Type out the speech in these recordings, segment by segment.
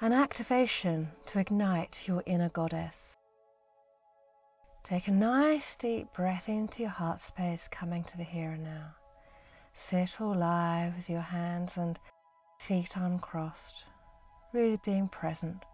an activation to ignite your inner goddess. Take a nice deep breath into your heart space, coming to the here and now. Sit or lie with your hands and feet uncrossed, really being present,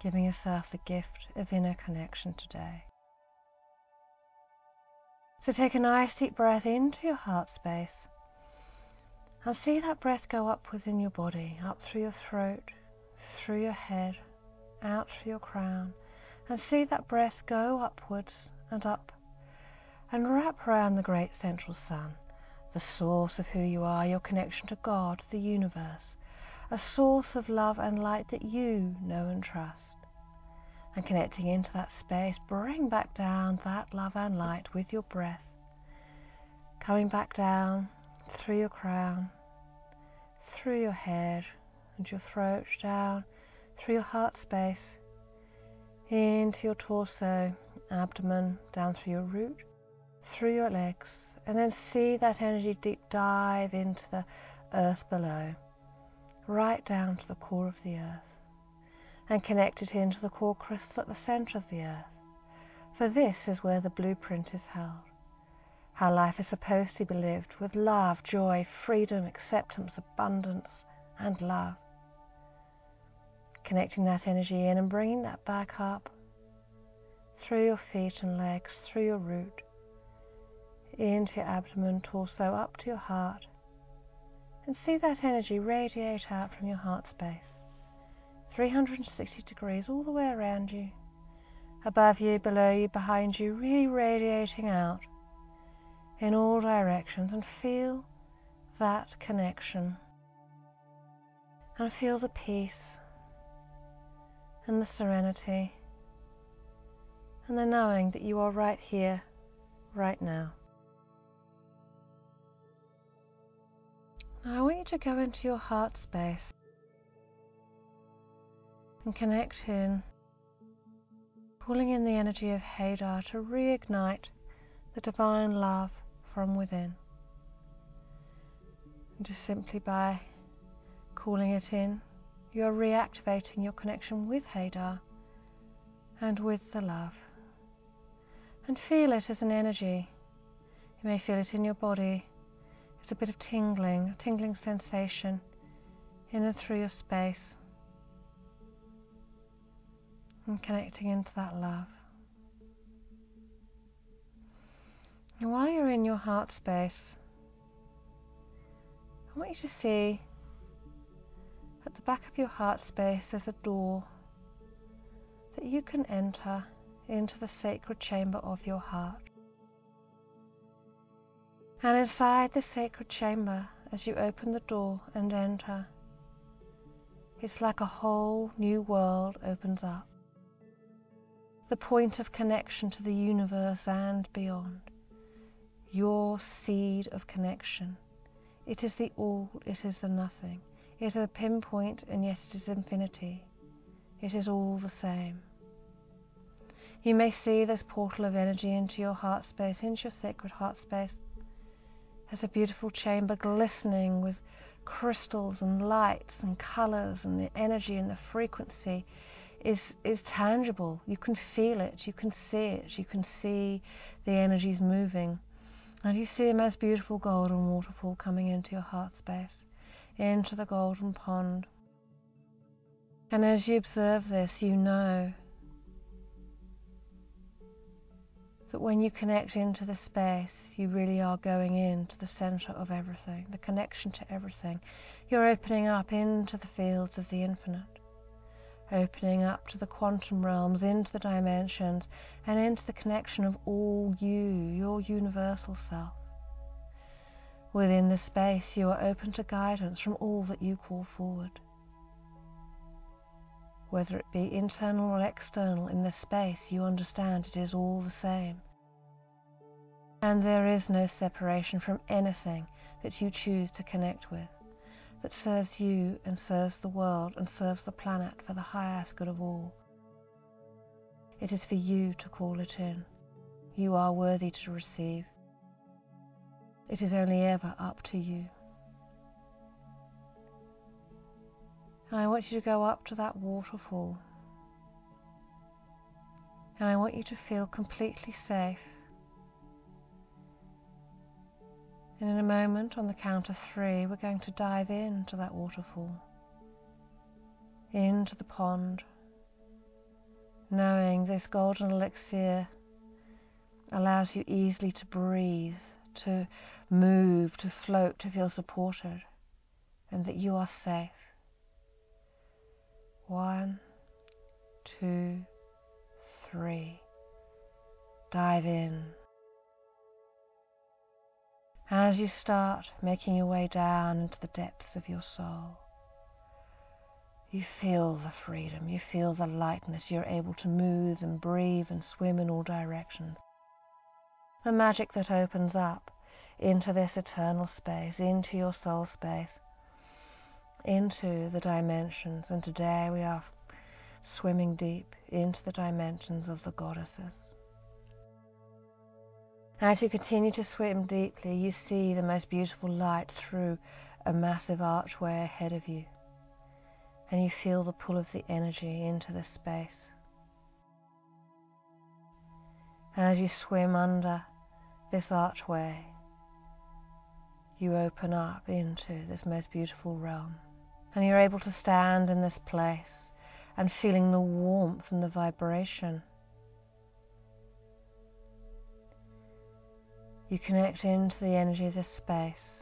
giving yourself the gift of inner connection today. So take a nice deep breath into your heart space and see that breath go up within your body, up through your throat, through your head, out through your crown, and see that breath go upwards and up and wrap around the great central sun, the source of who you are, your connection to God, the universe, a source of love and light that you know and trust. And connecting into that space, bring back down that love and light with your breath, coming back down through your crown, through your head and your throat, down through your heart space, into your torso, abdomen, down through your root, through your legs, and then see that energy deep dive into the earth below, right down to the core of the earth, and connect it into the core crystal at the center of the earth. For this is where the blueprint is held how life is supposed to be lived with love, joy, freedom, acceptance, abundance, and love. Connecting that energy in and bringing that back up through your feet and legs, through your root, into your abdomen, torso, up to your heart, and see that energy radiate out from your heart space. 360 degrees all the way around you, above you, below you, behind you, really radiating out in all directions. And feel that connection. And feel the peace and the serenity and the knowing that you are right here, right now. Now, I want you to go into your heart space and connect in, pulling in the energy of Hadar to reignite the divine love from within. And just simply by calling it in, you're reactivating your connection with Hadar and with the love. And feel it as an energy. You may feel it in your body. It's a bit of tingling, a tingling sensation in and through your space. And connecting into that love. And while you're in your heart space, I want you to see at the back of your heart space there's a door that you can enter into the sacred chamber of your heart. And inside the sacred chamber, as you open the door and enter, it's like a whole new world opens up. The point of connection to the universe and beyond your seed of connection. It is the all, it is the nothing. It is a pinpoint, and yet it is infinity. It is all the same. You may see this portal of energy into your heart space, into your sacred heart space, as a beautiful chamber glistening with crystals and lights and colors, and the energy and the frequency is, is tangible. You can feel it, you can see it, you can see the energies moving. And you see a most beautiful golden waterfall coming into your heart space, into the golden pond. And as you observe this, you know that when you connect into the space, you really are going into the center of everything, the connection to everything. You're opening up into the fields of the infinite opening up to the quantum realms, into the dimensions, and into the connection of all you, your universal self. Within this space, you are open to guidance from all that you call forward. Whether it be internal or external, in this space you understand it is all the same. And there is no separation from anything that you choose to connect with that serves you and serves the world and serves the planet for the highest good of all. It is for you to call it in. You are worthy to receive. It is only ever up to you. And I want you to go up to that waterfall. And I want you to feel completely safe. And in a moment, on the count of three, we're going to dive into that waterfall, into the pond, knowing this golden elixir allows you easily to breathe, to move, to float, to feel supported, and that you are safe. One, two, three. Dive in. As you start making your way down into the depths of your soul, you feel the freedom, you feel the lightness, you're able to move and breathe and swim in all directions. The magic that opens up into this eternal space, into your soul space, into the dimensions. And today we are swimming deep into the dimensions of the goddesses. As you continue to swim deeply, you see the most beautiful light through a massive archway ahead of you, and you feel the pull of the energy into this space. As you swim under this archway, you open up into this most beautiful realm, and you're able to stand in this place and feeling the warmth and the vibration You connect into the energy of this space,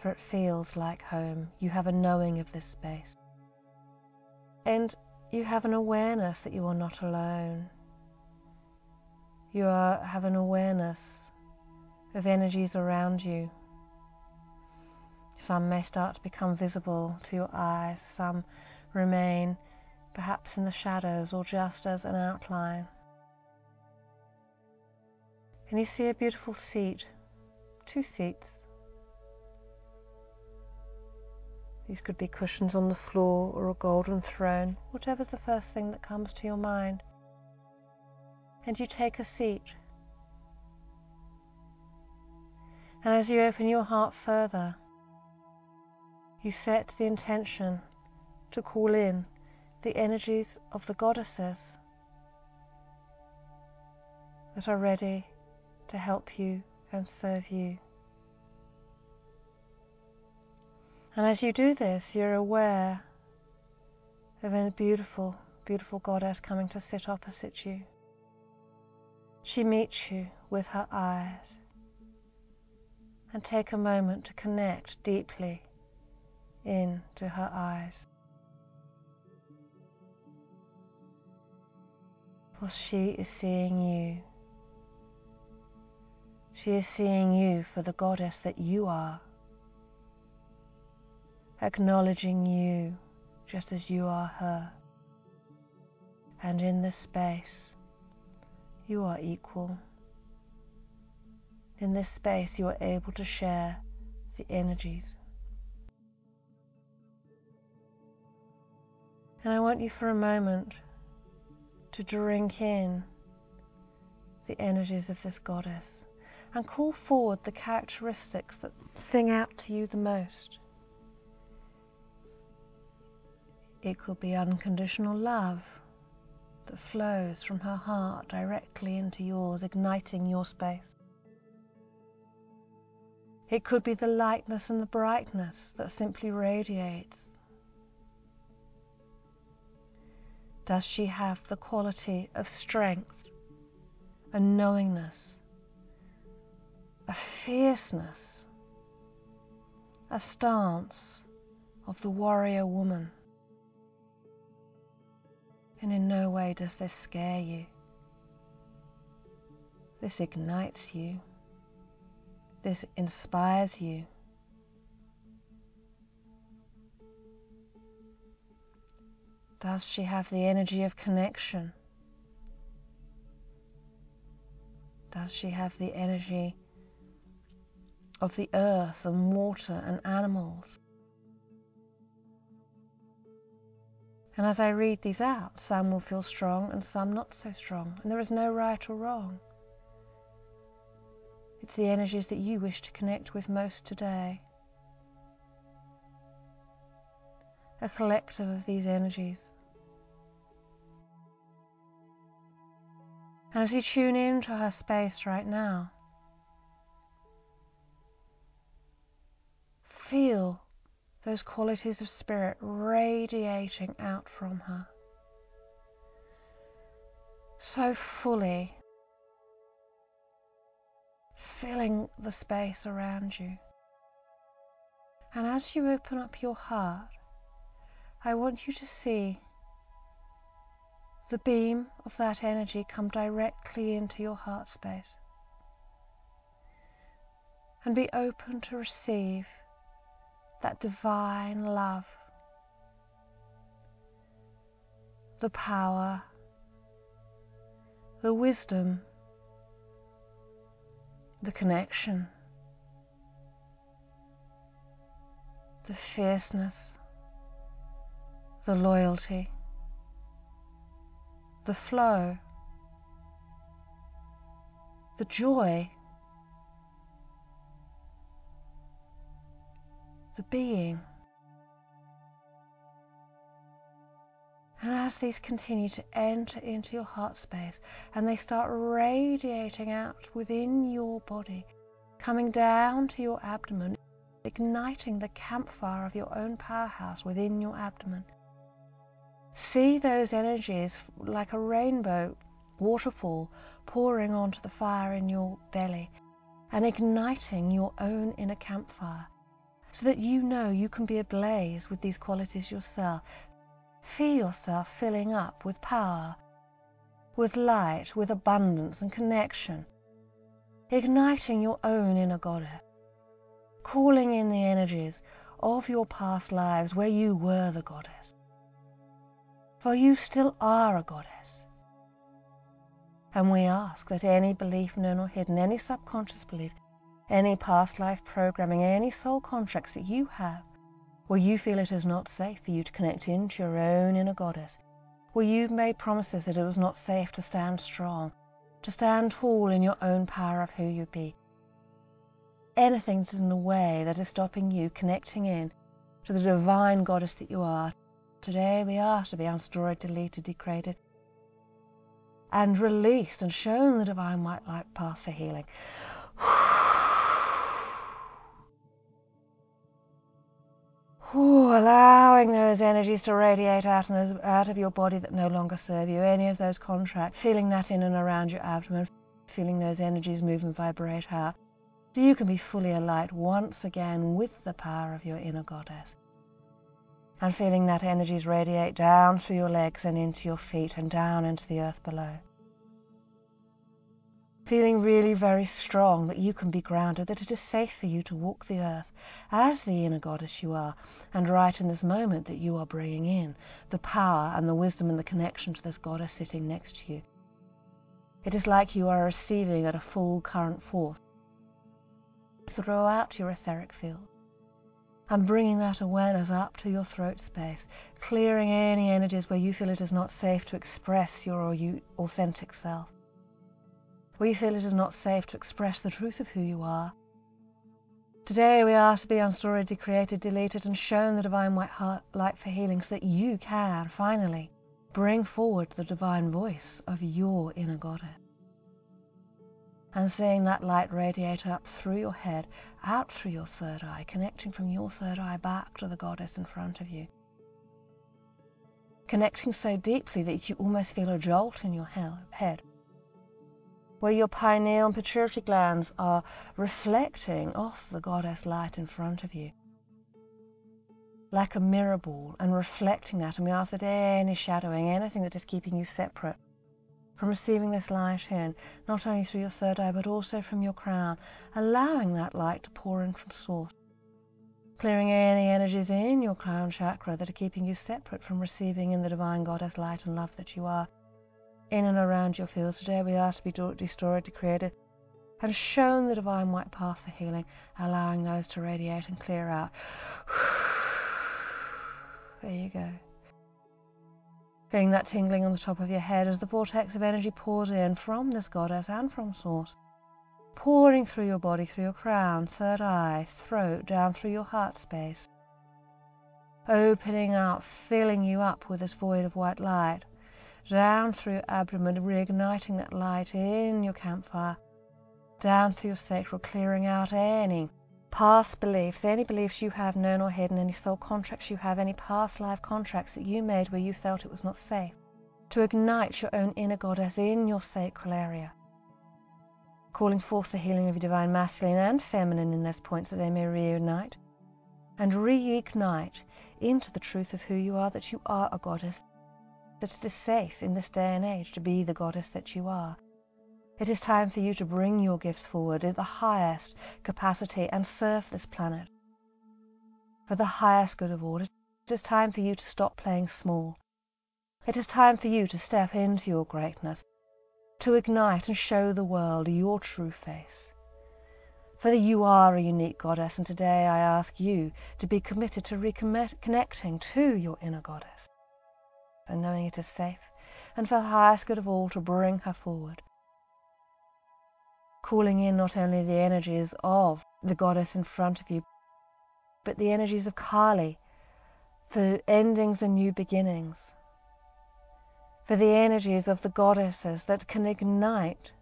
for it feels like home. You have a knowing of this space. And you have an awareness that you are not alone. You are, have an awareness of energies around you. Some may start to become visible to your eyes, some remain perhaps in the shadows or just as an outline and you see a beautiful seat, two seats. These could be cushions on the floor or a golden throne, whatever's the first thing that comes to your mind. And you take a seat. And as you open your heart further, you set the intention to call in the energies of the goddesses that are ready to help you and serve you. And as you do this, you're aware of a beautiful, beautiful goddess coming to sit opposite you. She meets you with her eyes and take a moment to connect deeply into her eyes. For she is seeing you she is seeing you for the goddess that you are, acknowledging you just as you are her. And in this space, you are equal. In this space, you are able to share the energies. And I want you for a moment to drink in the energies of this goddess and call forward the characteristics that sing out to you the most. It could be unconditional love that flows from her heart directly into yours, igniting your space. It could be the lightness and the brightness that simply radiates. Does she have the quality of strength and knowingness a fierceness, a stance of the warrior woman. And in no way does this scare you. This ignites you. This inspires you. Does she have the energy of connection? Does she have the energy of the earth and water and animals. And as I read these out, some will feel strong and some not so strong, and there is no right or wrong. It's the energies that you wish to connect with most today. a collective of these energies. And as you tune into her space right now, feel those qualities of spirit radiating out from her so fully, filling the space around you. And as you open up your heart, I want you to see the beam of that energy come directly into your heart space and be open to receive that divine love, the power, the wisdom, the connection, the fierceness, the loyalty, the flow, the joy, being. And as these continue to enter into your heart space and they start radiating out within your body, coming down to your abdomen, igniting the campfire of your own powerhouse within your abdomen. See those energies like a rainbow waterfall pouring onto the fire in your belly and igniting your own inner campfire so that you know you can be ablaze with these qualities yourself Feel yourself filling up with power, with light, with abundance and connection, igniting your own inner goddess, calling in the energies of your past lives where you were the goddess. For you still are a goddess. And we ask that any belief, known or hidden, any subconscious belief, any past life programming, any soul contracts that you have, where you feel it is not safe for you to connect into your own inner goddess, where you've made promises that it was not safe to stand strong, to stand tall in your own power of who you be. Anything that is in the way that is stopping you connecting in to the divine goddess that you are, today we are to be unstoried, deleted, degraded, and released and shown the divine white light path for healing. Allowing those energies to radiate out, and out of your body that no longer serve you, any of those contracts, feeling that in and around your abdomen, feeling those energies move and vibrate out, so you can be fully alight once again with the power of your inner goddess. And feeling that energies radiate down through your legs and into your feet and down into the earth below feeling really very strong that you can be grounded, that it is safe for you to walk the earth as the inner goddess you are, and right in this moment that you are bringing in the power and the wisdom and the connection to this goddess sitting next to you. It is like you are receiving at a full current force throughout your etheric field and bringing that awareness up to your throat space, clearing any energies where you feel it is not safe to express your authentic self we feel it is not safe to express the truth of who you are. Today we ask to be unstoried, decreated, deleted, and shown the divine white heart light for healing so that you can finally bring forward the divine voice of your inner goddess. And seeing that light radiate up through your head, out through your third eye, connecting from your third eye back to the goddess in front of you. Connecting so deeply that you almost feel a jolt in your head where your pineal and pituitary glands are reflecting off the goddess light in front of you like a mirror ball and reflecting that. And we ask that any shadowing, anything that is keeping you separate from receiving this light in, not only through your third eye but also from your crown, allowing that light to pour in from source, clearing any energies in your crown chakra that are keeping you separate from receiving in the divine goddess light and love that you are in and around your fields. Today we ask to be destroyed, decreated, and shown the divine white path for healing, allowing those to radiate and clear out. There you go. Feeling that tingling on the top of your head as the vortex of energy pours in from this goddess and from source, pouring through your body, through your crown, third eye, throat, down through your heart space, opening up, filling you up with this void of white light, down through your abdomen, reigniting that light in your campfire, down through your sacral, clearing out any past beliefs, any beliefs you have known or hidden, any soul contracts you have, any past life contracts that you made where you felt it was not safe, to ignite your own inner goddess in your sacral area. Calling forth the healing of your divine masculine and feminine in those points that they may reunite and reignite into the truth of who you are, that you are a goddess, that it is safe in this day and age to be the goddess that you are. It is time for you to bring your gifts forward at the highest capacity and serve this planet for the highest good of all. It is time for you to stop playing small. It is time for you to step into your greatness, to ignite and show the world your true face. For you are a unique goddess, and today I ask you to be committed to reconnecting to your inner goddess and knowing it is safe, and for the highest good of all to bring her forward. Calling in not only the energies of the goddess in front of you, but the energies of Kali for endings and new beginnings, for the energies of the goddesses that can ignite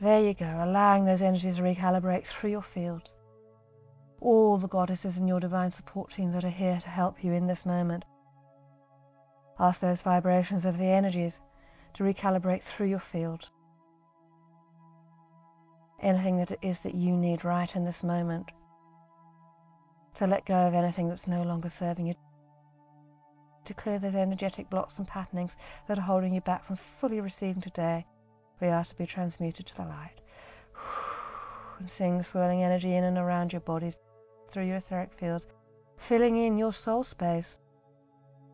there you go, allowing those energies to recalibrate through your fields. All the goddesses in your divine support team that are here to help you in this moment. Ask those vibrations of the energies to recalibrate through your field. Anything that it is that you need right in this moment. To let go of anything that's no longer serving you. To clear those energetic blocks and patternings that are holding you back from fully receiving today we ask to be transmuted to the light. And sing swirling energy in and around your bodies through your etheric fields, filling in your soul space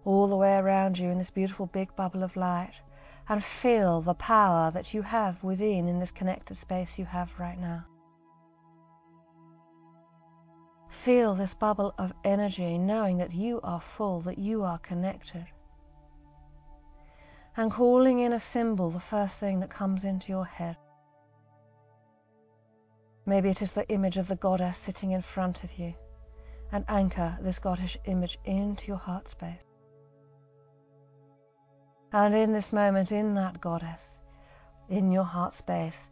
all the way around you in this beautiful big bubble of light. And feel the power that you have within in this connected space you have right now. Feel this bubble of energy, knowing that you are full, that you are connected and calling in a symbol, the first thing that comes into your head. Maybe it is the image of the goddess sitting in front of you, and anchor this goddess image into your heart space. And in this moment, in that goddess, in your heart space,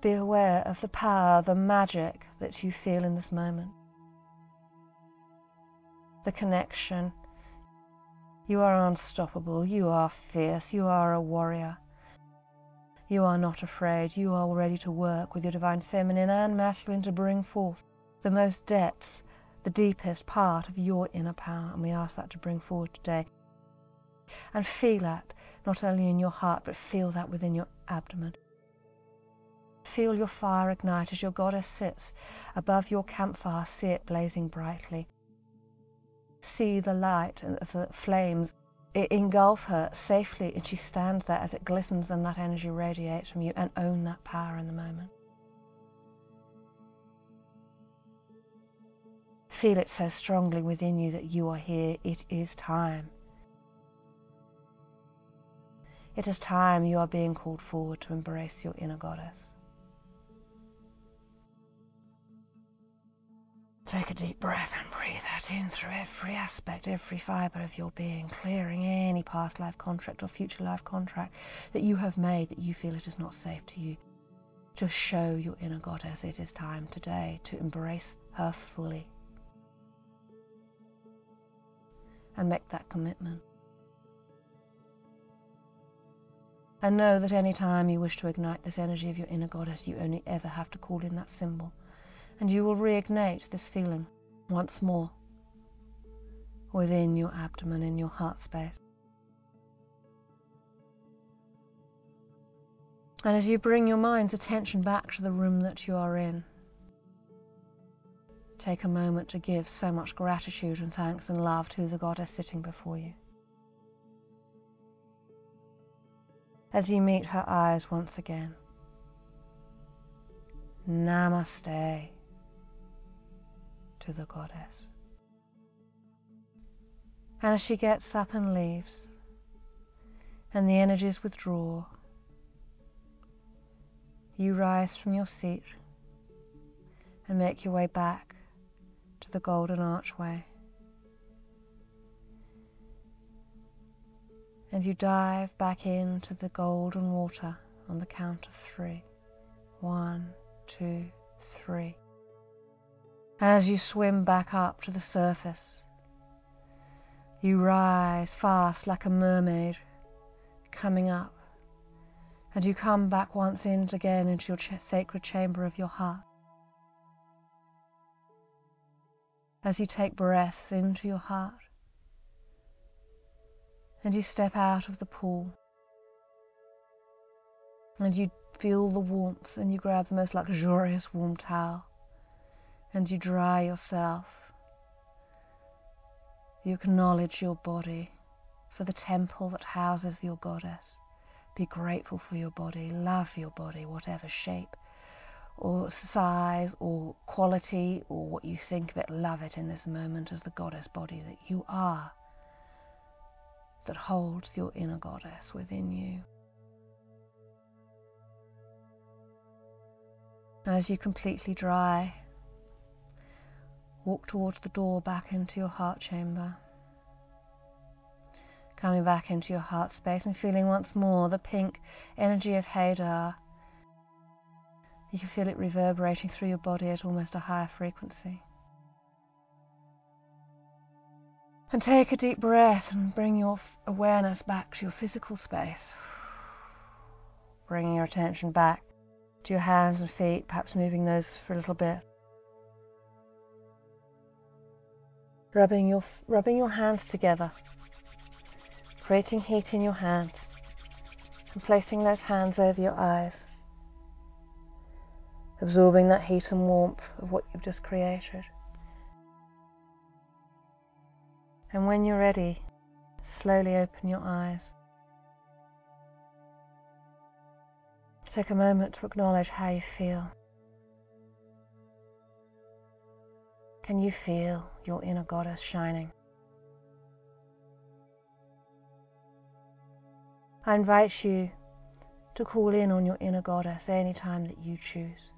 be aware of the power, the magic that you feel in this moment. The connection you are unstoppable. You are fierce. You are a warrior. You are not afraid. You are ready to work with your divine feminine and masculine to bring forth the most depth, the deepest part of your inner power. And we ask that to bring forward today. And feel that not only in your heart, but feel that within your abdomen. Feel your fire ignite as your goddess sits above your campfire. See it blazing brightly see the light of the flames engulf her safely, and she stands there as it glistens and that energy radiates from you, and own that power in the moment. Feel it so strongly within you that you are here. It is time. It is time you are being called forward to embrace your inner goddess. Take a deep breath and breathe that in through every aspect, every fiber of your being, clearing any past life contract or future life contract that you have made that you feel it is not safe to you. To show your inner goddess it is time today to embrace her fully and make that commitment. And know that any time you wish to ignite this energy of your inner goddess, you only ever have to call in that symbol and you will reignite this feeling once more within your abdomen, in your heart space. And as you bring your mind's attention back to the room that you are in, take a moment to give so much gratitude and thanks and love to the goddess sitting before you. As you meet her eyes once again, Namaste to the goddess. And as she gets up and leaves, and the energies withdraw, you rise from your seat and make your way back to the golden archway. And you dive back into the golden water on the count of three. One, two, three. As you swim back up to the surface, you rise fast like a mermaid coming up, and you come back once in again into your sacred chamber of your heart. As you take breath into your heart, and you step out of the pool, and you feel the warmth, and you grab the most luxurious warm towel, and you dry yourself you acknowledge your body for the temple that houses your goddess. Be grateful for your body, love your body, whatever shape or size or quality or what you think of it, love it in this moment as the goddess body that you are, that holds your inner goddess within you. As you completely dry Walk towards the door back into your heart chamber. Coming back into your heart space and feeling once more the pink energy of Hadar. You can feel it reverberating through your body at almost a higher frequency. And take a deep breath and bring your awareness back to your physical space. Bringing your attention back to your hands and feet, perhaps moving those for a little bit. Rubbing your, rubbing your hands together, creating heat in your hands, and placing those hands over your eyes, absorbing that heat and warmth of what you've just created. And when you're ready, slowly open your eyes. Take a moment to acknowledge how you feel. Can you feel your inner goddess shining? I invite you to call in on your inner goddess any time that you choose.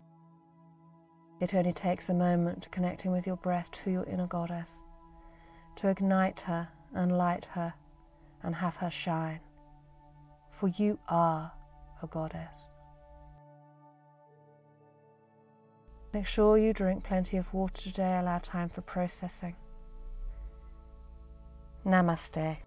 It only takes a moment connecting with your breath to your inner goddess, to ignite her and light her and have her shine. For you are a goddess. Make sure you drink plenty of water today, allow time for processing. Namaste.